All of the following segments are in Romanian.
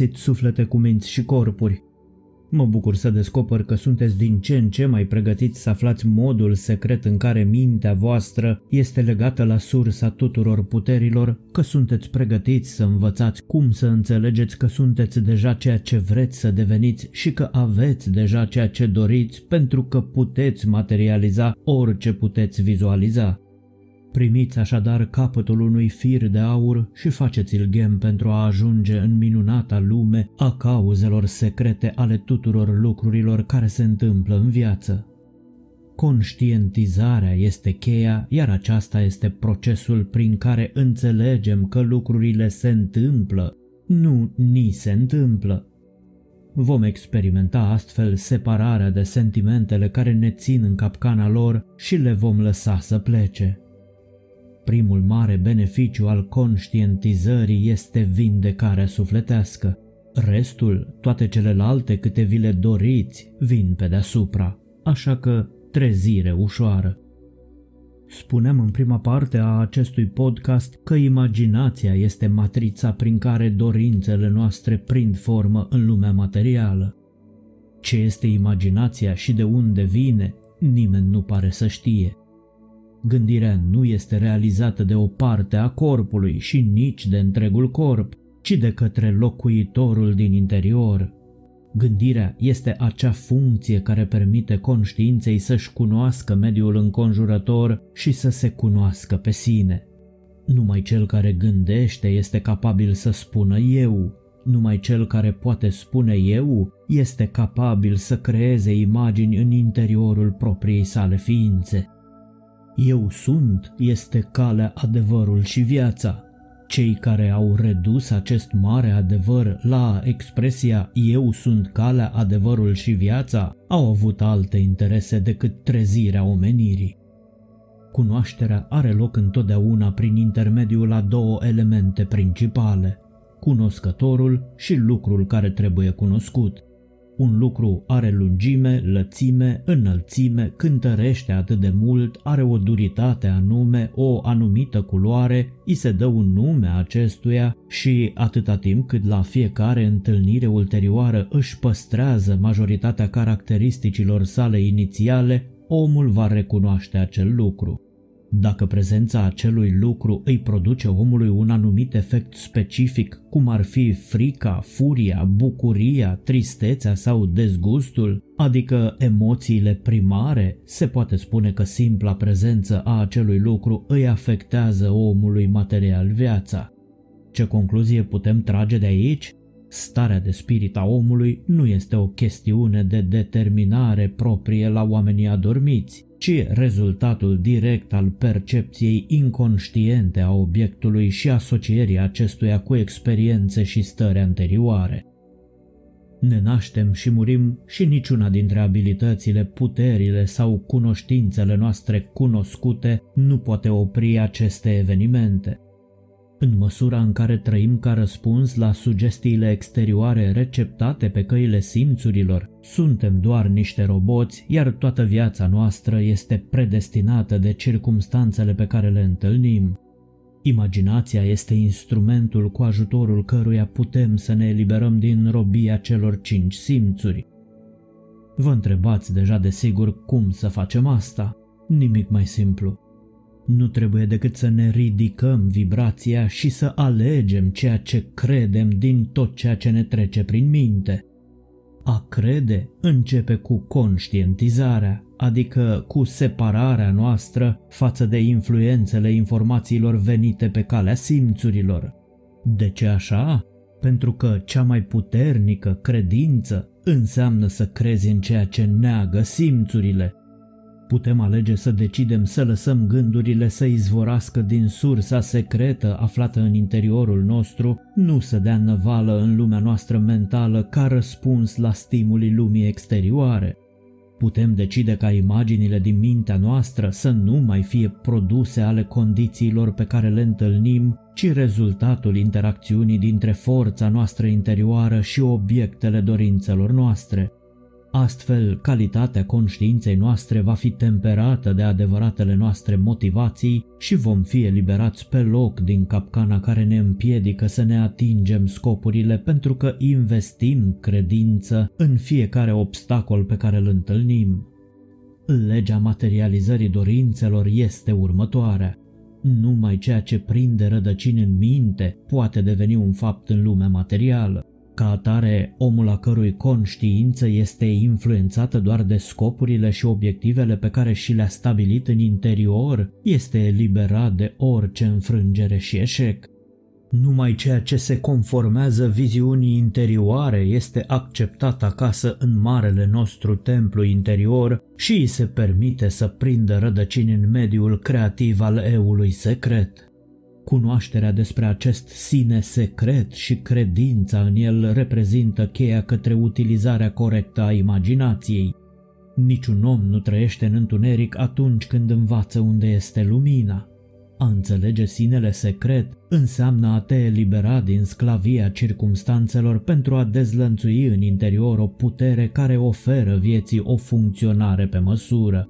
Bun găsit suflete cu minți și corpuri! Mă bucur să descoper că sunteți din ce în ce mai pregătiți să aflați modul secret în care mintea voastră este legată la sursa tuturor puterilor, că sunteți pregătiți să învățați cum să înțelegeți că sunteți deja ceea ce vreți să deveniți și că aveți deja ceea ce doriți pentru că puteți materializa orice puteți vizualiza. Primiți așadar capătul unui fir de aur și faceți-l ghem pentru a ajunge în minunata lume a cauzelor secrete ale tuturor lucrurilor care se întâmplă în viață. Conștientizarea este cheia, iar aceasta este procesul prin care înțelegem că lucrurile se întâmplă, nu ni se întâmplă. Vom experimenta astfel separarea de sentimentele care ne țin în capcana lor și le vom lăsa să plece. Primul mare beneficiu al conștientizării este vindecarea sufletească. Restul, toate celelalte câte vi le doriți, vin pe deasupra, așa că trezire ușoară. Spuneam în prima parte a acestui podcast că imaginația este matrița prin care dorințele noastre prind formă în lumea materială. Ce este imaginația și de unde vine, nimeni nu pare să știe. Gândirea nu este realizată de o parte a corpului și nici de întregul corp, ci de către locuitorul din interior. Gândirea este acea funcție care permite conștiinței să-și cunoască mediul înconjurător și să se cunoască pe sine. Numai cel care gândește este capabil să spună eu. Numai cel care poate spune eu este capabil să creeze imagini în interiorul propriei sale ființe. Eu sunt este calea, adevărul și viața. Cei care au redus acest mare adevăr la expresia eu sunt calea, adevărul și viața au avut alte interese decât trezirea omenirii. Cunoașterea are loc întotdeauna prin intermediul a două elemente principale, cunoscătorul și lucrul care trebuie cunoscut. Un lucru are lungime, lățime, înălțime, cântărește atât de mult, are o duritate anume, o anumită culoare, îi se dă un nume acestuia și atâta timp cât la fiecare întâlnire ulterioară își păstrează majoritatea caracteristicilor sale inițiale, omul va recunoaște acel lucru. Dacă prezența acelui lucru îi produce omului un anumit efect specific, cum ar fi frica, furia, bucuria, tristețea sau dezgustul, adică emoțiile primare, se poate spune că simpla prezență a acelui lucru îi afectează omului material viața. Ce concluzie putem trage de aici? Starea de spirit a omului nu este o chestiune de determinare proprie la oamenii adormiți, ci rezultatul direct al percepției inconștiente a obiectului și asocierii acestuia cu experiențe și stări anterioare. Ne naștem și murim și niciuna dintre abilitățile, puterile sau cunoștințele noastre cunoscute nu poate opri aceste evenimente – în măsura în care trăim ca răspuns la sugestiile exterioare receptate pe căile simțurilor, suntem doar niște roboți, iar toată viața noastră este predestinată de circumstanțele pe care le întâlnim. Imaginația este instrumentul cu ajutorul căruia putem să ne eliberăm din robia celor cinci simțuri. Vă întrebați deja de sigur cum să facem asta? Nimic mai simplu. Nu trebuie decât să ne ridicăm vibrația și să alegem ceea ce credem din tot ceea ce ne trece prin minte. A crede începe cu conștientizarea, adică cu separarea noastră față de influențele informațiilor venite pe calea simțurilor. De ce așa? Pentru că cea mai puternică credință înseamnă să crezi în ceea ce neagă simțurile Putem alege să decidem să lăsăm gândurile să izvorască din sursa secretă aflată în interiorul nostru, nu să dea năvală în lumea noastră mentală ca răspuns la stimulii lumii exterioare. Putem decide ca imaginile din mintea noastră să nu mai fie produse ale condițiilor pe care le întâlnim, ci rezultatul interacțiunii dintre forța noastră interioară și obiectele dorințelor noastre – Astfel, calitatea conștiinței noastre va fi temperată de adevăratele noastre motivații și vom fi eliberați pe loc din capcana care ne împiedică să ne atingem scopurile pentru că investim credință în fiecare obstacol pe care îl întâlnim. Legea materializării dorințelor este următoarea. Numai ceea ce prinde rădăcini în minte poate deveni un fapt în lumea materială. Ca atare, omul a cărui conștiință este influențată doar de scopurile și obiectivele pe care și le-a stabilit în interior, este eliberat de orice înfrângere și eșec. Numai ceea ce se conformează viziunii interioare este acceptat acasă în marele nostru templu interior și îi se permite să prindă rădăcini în mediul creativ al eului secret. Cunoașterea despre acest sine secret și credința în el reprezintă cheia către utilizarea corectă a imaginației. Niciun om nu trăiește în întuneric atunci când învață unde este lumina. A înțelege sinele secret înseamnă a te elibera din sclavia circumstanțelor pentru a dezlănțui în interior o putere care oferă vieții o funcționare pe măsură.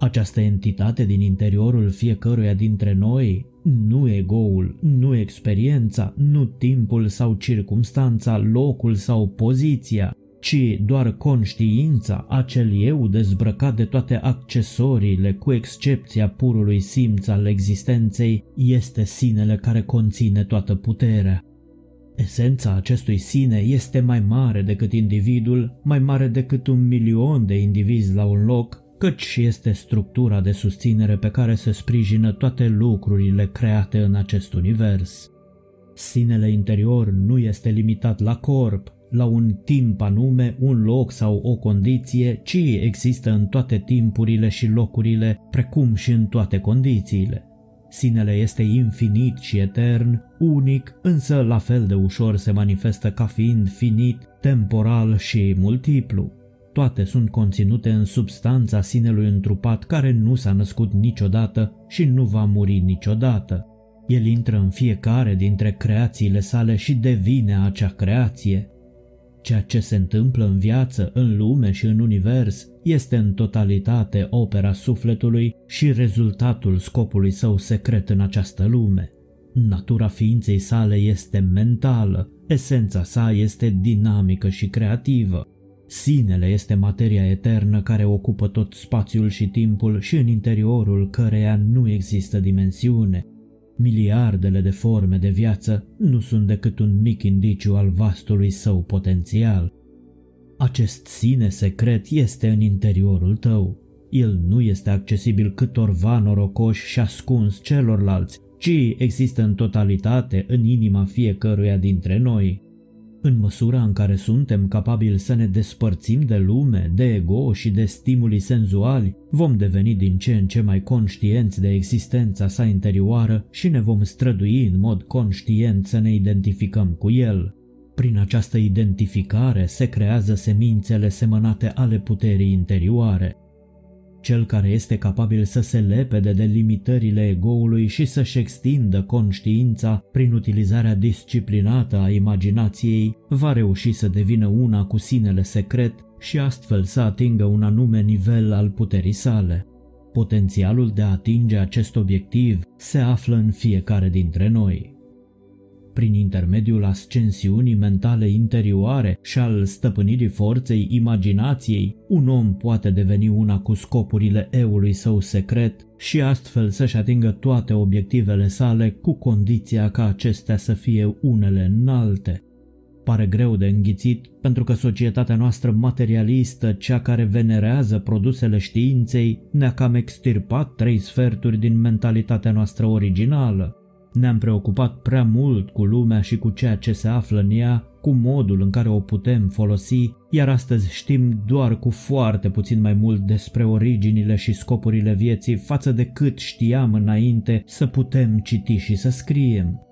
Această entitate din interiorul fiecăruia dintre noi, nu egoul, nu experiența, nu timpul sau circumstanța, locul sau poziția, ci doar conștiința, acel eu dezbrăcat de toate accesoriile, cu excepția purului simț al existenței, este sinele care conține toată puterea. Esența acestui sine este mai mare decât individul, mai mare decât un milion de indivizi la un loc, căci este structura de susținere pe care se sprijină toate lucrurile create în acest univers. Sinele interior nu este limitat la corp, la un timp anume, un loc sau o condiție, ci există în toate timpurile și locurile, precum și în toate condițiile. Sinele este infinit și etern, unic, însă la fel de ușor se manifestă ca fiind finit, temporal și multiplu. Toate sunt conținute în substanța sinelui întrupat care nu s-a născut niciodată și nu va muri niciodată. El intră în fiecare dintre creațiile sale și devine acea creație. Ceea ce se întâmplă în viață, în lume și în univers este în totalitate opera sufletului și rezultatul scopului său secret în această lume. Natura ființei sale este mentală, esența sa este dinamică și creativă. Sinele este materia eternă care ocupă tot spațiul și timpul și în interiorul căreia nu există dimensiune, Miliardele de forme de viață nu sunt decât un mic indiciu al vastului său potențial. Acest sine secret este în interiorul tău. El nu este accesibil câtorva norocoși și ascuns celorlalți, ci există în totalitate în inima fiecăruia dintre noi. În măsura în care suntem capabili să ne despărțim de lume, de ego și de stimuli senzuali, vom deveni din ce în ce mai conștienți de existența sa interioară și ne vom strădui în mod conștient să ne identificăm cu el. Prin această identificare se creează semințele semănate ale puterii interioare. Cel care este capabil să se lepede de limitările egoului și să-și extindă conștiința prin utilizarea disciplinată a imaginației, va reuși să devină una cu sinele secret și astfel să atingă un anume nivel al puterii sale. Potențialul de a atinge acest obiectiv se află în fiecare dintre noi. Prin intermediul ascensiunii mentale interioare și al stăpânirii forței imaginației, un om poate deveni una cu scopurile eului său secret și astfel să-și atingă toate obiectivele sale cu condiția ca acestea să fie unele înalte. Pare greu de înghițit pentru că societatea noastră materialistă, cea care venerează produsele științei, ne-a cam extirpat trei sferturi din mentalitatea noastră originală. Ne-am preocupat prea mult cu lumea și cu ceea ce se află în ea, cu modul în care o putem folosi, iar astăzi știm doar cu foarte puțin mai mult despre originile și scopurile vieții față de cât știam înainte să putem citi și să scriem.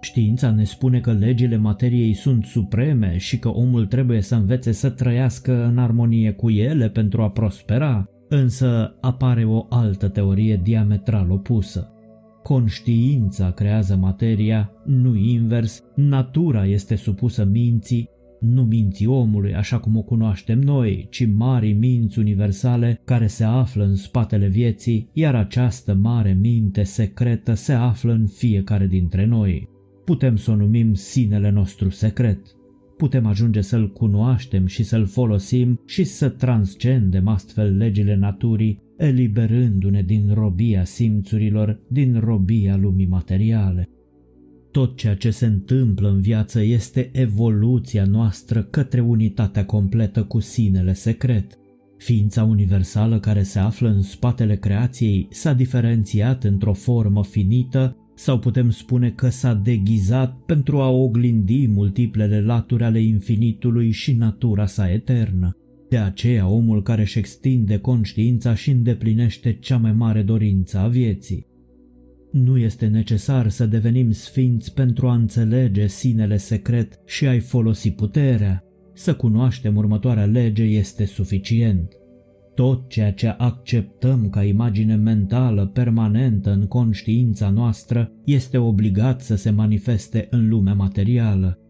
Știința ne spune că legile materiei sunt supreme și că omul trebuie să învețe să trăiască în armonie cu ele pentru a prospera, însă apare o altă teorie diametral opusă. Conștiința creează materia, nu invers, natura este supusă minții, nu minții omului așa cum o cunoaștem noi, ci mari minți universale care se află în spatele vieții, iar această mare minte secretă se află în fiecare dintre noi. Putem să o numim sinele nostru secret. Putem ajunge să-l cunoaștem și să-l folosim și să transcendem astfel legile naturii, eliberându-ne din robia simțurilor, din robia lumii materiale. Tot ceea ce se întâmplă în viață este evoluția noastră către unitatea completă cu sinele secret. Ființa universală care se află în spatele creației s-a diferențiat într-o formă finită sau putem spune că s-a deghizat pentru a oglindi multiplele laturi ale infinitului și natura sa eternă. De aceea omul care își extinde conștiința și îndeplinește cea mai mare dorință a vieții. Nu este necesar să devenim sfinți pentru a înțelege sinele secret și a-i folosi puterea. Să cunoaștem următoarea lege este suficient. Tot ceea ce acceptăm ca imagine mentală permanentă în conștiința noastră este obligat să se manifeste în lumea materială.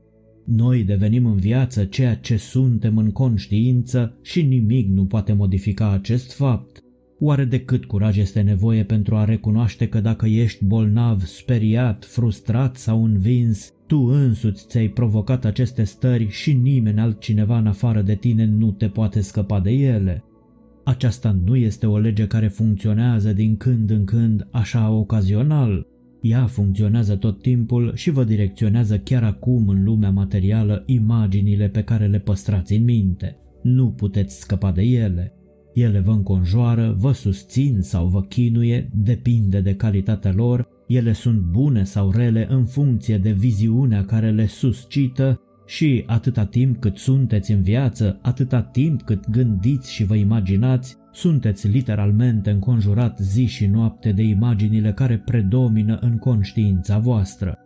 Noi devenim în viață ceea ce suntem în conștiință și nimic nu poate modifica acest fapt. Oare de cât curaj este nevoie pentru a recunoaște că dacă ești bolnav, speriat, frustrat sau învins, tu însuți ți-ai provocat aceste stări și nimeni altcineva în afară de tine nu te poate scăpa de ele? Aceasta nu este o lege care funcționează din când în când așa ocazional. Ea funcționează tot timpul și vă direcționează chiar acum în lumea materială imaginile pe care le păstrați în minte. Nu puteți scăpa de ele. Ele vă înconjoară, vă susțin sau vă chinuie, depinde de calitatea lor, ele sunt bune sau rele în funcție de viziunea care le suscită și atâta timp cât sunteți în viață, atâta timp cât gândiți și vă imaginați, sunteți literalmente înconjurat zi și noapte de imaginile care predomină în conștiința voastră.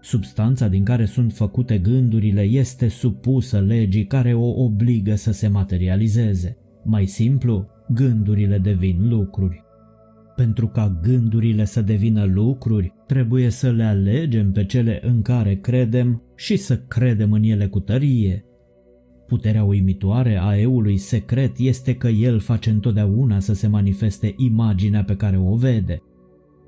Substanța din care sunt făcute gândurile este supusă legii care o obligă să se materializeze. Mai simplu, gândurile devin lucruri. Pentru ca gândurile să devină lucruri, trebuie să le alegem pe cele în care credem și să credem în ele cu tărie. Puterea uimitoare a eului secret este că el face întotdeauna să se manifeste imaginea pe care o vede.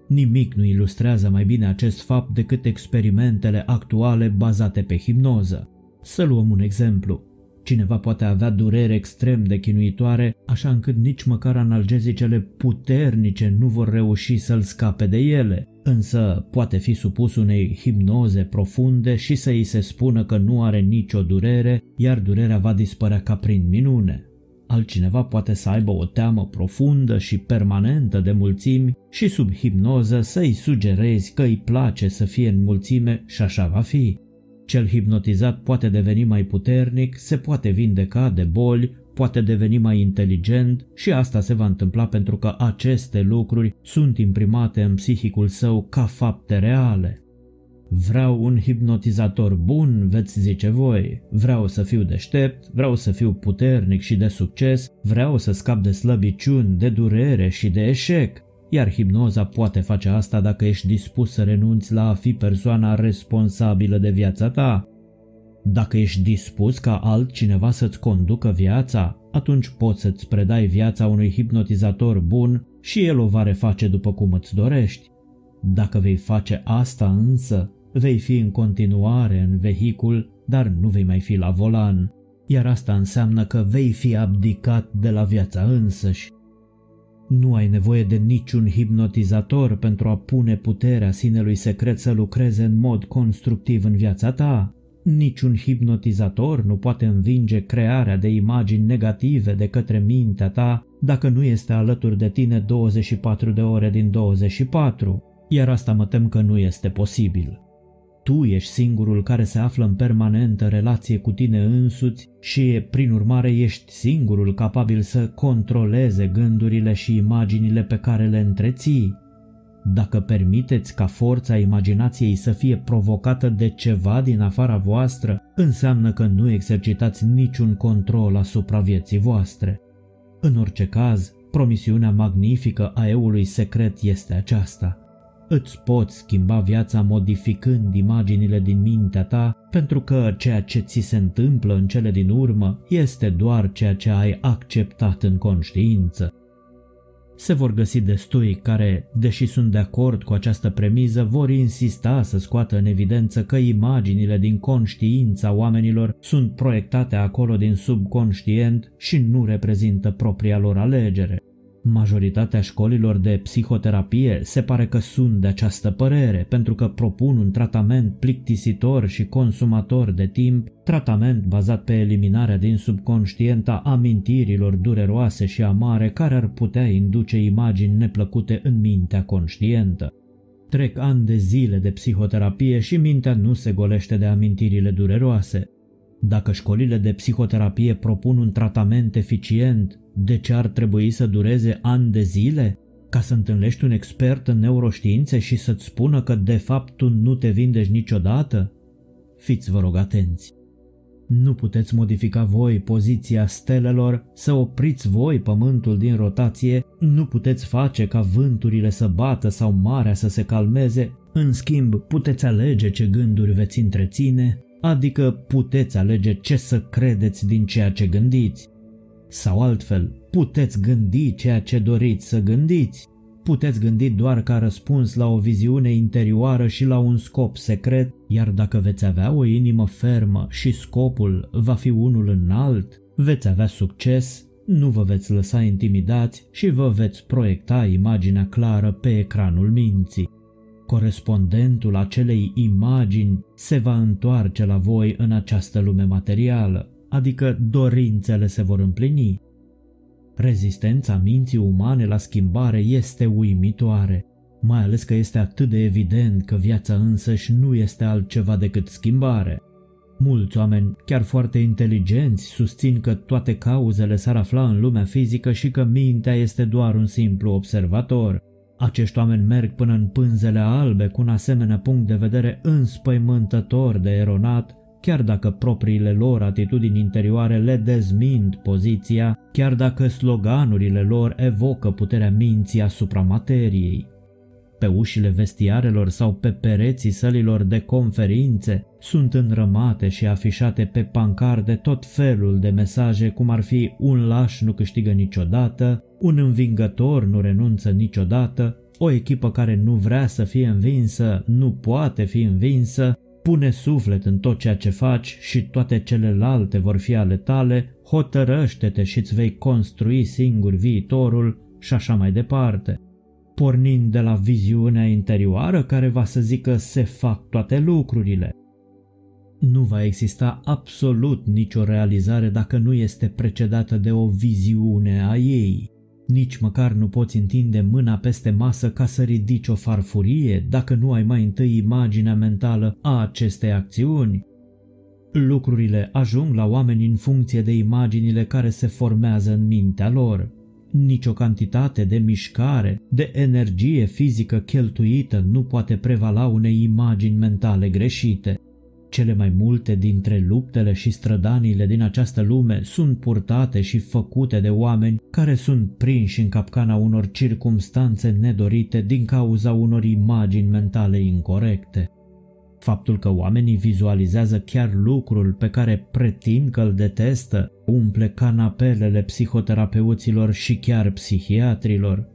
Nimic nu ilustrează mai bine acest fapt decât experimentele actuale bazate pe hipnoză. Să luăm un exemplu. Cineva poate avea durere extrem de chinuitoare, așa încât nici măcar analgezicele puternice nu vor reuși să-l scape de ele, însă poate fi supus unei hipnoze profunde și să îi se spună că nu are nicio durere, iar durerea va dispărea ca prin minune. Altcineva poate să aibă o teamă profundă și permanentă de mulțimi și sub hipnoză să-i sugerezi că îi place să fie în mulțime și așa va fi. Cel hipnotizat poate deveni mai puternic, se poate vindeca de boli, poate deveni mai inteligent și asta se va întâmpla pentru că aceste lucruri sunt imprimate în psihicul său ca fapte reale. Vreau un hipnotizator bun, veți zice voi. Vreau să fiu deștept, vreau să fiu puternic și de succes, vreau să scap de slăbiciuni, de durere și de eșec iar hipnoza poate face asta dacă ești dispus să renunți la a fi persoana responsabilă de viața ta. Dacă ești dispus ca altcineva să-ți conducă viața, atunci poți să-ți predai viața unui hipnotizator bun și el o va reface după cum îți dorești. Dacă vei face asta însă, vei fi în continuare în vehicul, dar nu vei mai fi la volan, iar asta înseamnă că vei fi abdicat de la viața însăși. Nu ai nevoie de niciun hipnotizator pentru a pune puterea sinelui secret să lucreze în mod constructiv în viața ta. Niciun hipnotizator nu poate învinge crearea de imagini negative de către mintea ta dacă nu este alături de tine 24 de ore din 24, iar asta mă tem că nu este posibil. Tu ești singurul care se află în permanentă relație cu tine însuți și, prin urmare, ești singurul capabil să controleze gândurile și imaginile pe care le întreții. Dacă permiteți ca forța imaginației să fie provocată de ceva din afara voastră, înseamnă că nu exercitați niciun control asupra vieții voastre. În orice caz, promisiunea magnifică a eului secret este aceasta – îți poți schimba viața modificând imaginile din mintea ta, pentru că ceea ce ți se întâmplă în cele din urmă este doar ceea ce ai acceptat în conștiință. Se vor găsi destui care, deși sunt de acord cu această premiză, vor insista să scoată în evidență că imaginile din conștiința oamenilor sunt proiectate acolo din subconștient și nu reprezintă propria lor alegere. Majoritatea școlilor de psihoterapie se pare că sunt de această părere, pentru că propun un tratament plictisitor și consumator de timp, tratament bazat pe eliminarea din subconștient a amintirilor dureroase și amare care ar putea induce imagini neplăcute în mintea conștientă. Trec ani de zile de psihoterapie și mintea nu se golește de amintirile dureroase. Dacă școlile de psihoterapie propun un tratament eficient, de ce ar trebui să dureze ani de zile? Ca să întâlnești un expert în neuroștiințe și să-ți spună că de fapt tu nu te vindești niciodată? Fiți vă rog atenți! Nu puteți modifica voi poziția stelelor, să opriți voi pământul din rotație, nu puteți face ca vânturile să bată sau marea să se calmeze, în schimb puteți alege ce gânduri veți întreține, adică puteți alege ce să credeți din ceea ce gândiți. Sau altfel, puteți gândi ceea ce doriți să gândiți. Puteți gândi doar ca răspuns la o viziune interioară și la un scop secret, iar dacă veți avea o inimă fermă și scopul va fi unul înalt, veți avea succes, nu vă veți lăsa intimidați și vă veți proiecta imaginea clară pe ecranul minții. Corespondentul acelei imagini se va întoarce la voi în această lume materială adică dorințele se vor împlini. Rezistența minții umane la schimbare este uimitoare, mai ales că este atât de evident că viața însăși nu este altceva decât schimbare. Mulți oameni, chiar foarte inteligenți, susțin că toate cauzele s-ar afla în lumea fizică și că mintea este doar un simplu observator. Acești oameni merg până în pânzele albe cu un asemenea punct de vedere înspăimântător de eronat chiar dacă propriile lor atitudini interioare le dezmint poziția, chiar dacă sloganurile lor evocă puterea minții asupra materiei. Pe ușile vestiarelor sau pe pereții sălilor de conferințe sunt înrămate și afișate pe pancarde tot felul de mesaje cum ar fi un laș nu câștigă niciodată, un învingător nu renunță niciodată, o echipă care nu vrea să fie învinsă nu poate fi învinsă, pune suflet în tot ceea ce faci și toate celelalte vor fi ale tale, hotărăște-te și îți vei construi singur viitorul și așa mai departe. Pornind de la viziunea interioară care va să zică se fac toate lucrurile. Nu va exista absolut nicio realizare dacă nu este precedată de o viziune a ei. Nici măcar nu poți întinde mâna peste masă ca să ridici o farfurie dacă nu ai mai întâi imaginea mentală a acestei acțiuni. Lucrurile ajung la oameni în funcție de imaginile care se formează în mintea lor. Nici o cantitate de mișcare, de energie fizică cheltuită nu poate prevala unei imagini mentale greșite. Cele mai multe dintre luptele și strădanile din această lume sunt purtate și făcute de oameni care sunt prinși în capcana unor circumstanțe nedorite din cauza unor imagini mentale incorrecte. Faptul că oamenii vizualizează chiar lucrul pe care pretind că îl detestă umple canapelele psihoterapeuților și chiar psihiatrilor.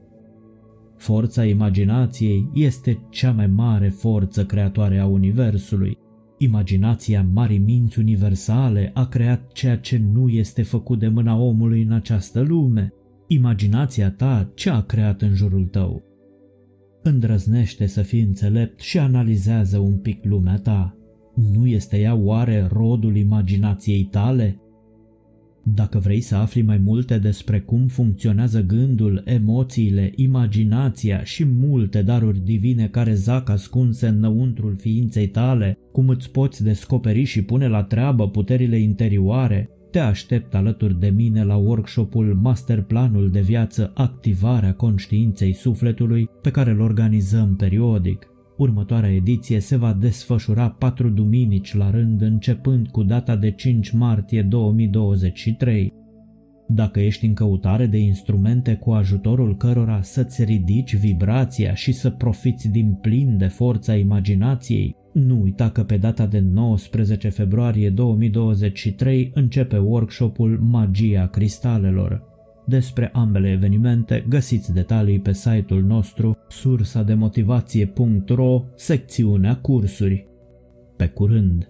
Forța imaginației este cea mai mare forță creatoare a Universului Imaginația marii minți universale a creat ceea ce nu este făcut de mâna omului în această lume. Imaginația ta ce a creat în jurul tău? Îndrăznește să fii înțelept și analizează un pic lumea ta. Nu este ea oare rodul imaginației tale? Dacă vrei să afli mai multe despre cum funcționează gândul, emoțiile, imaginația și multe daruri divine care zac ascunse înăuntrul ființei tale, cum îți poți descoperi și pune la treabă puterile interioare, te aștept alături de mine la workshopul Masterplanul de viață Activarea conștiinței sufletului pe care îl organizăm periodic. Următoarea ediție se va desfășura patru duminici la rând începând cu data de 5 martie 2023. Dacă ești în căutare de instrumente cu ajutorul cărora să-ți ridici vibrația și să profiți din plin de forța imaginației, nu uita că pe data de 19 februarie 2023 începe workshopul Magia Cristalelor. Despre ambele evenimente găsiți detalii pe site-ul nostru sursademotivație.ro, secțiunea cursuri. Pe curând!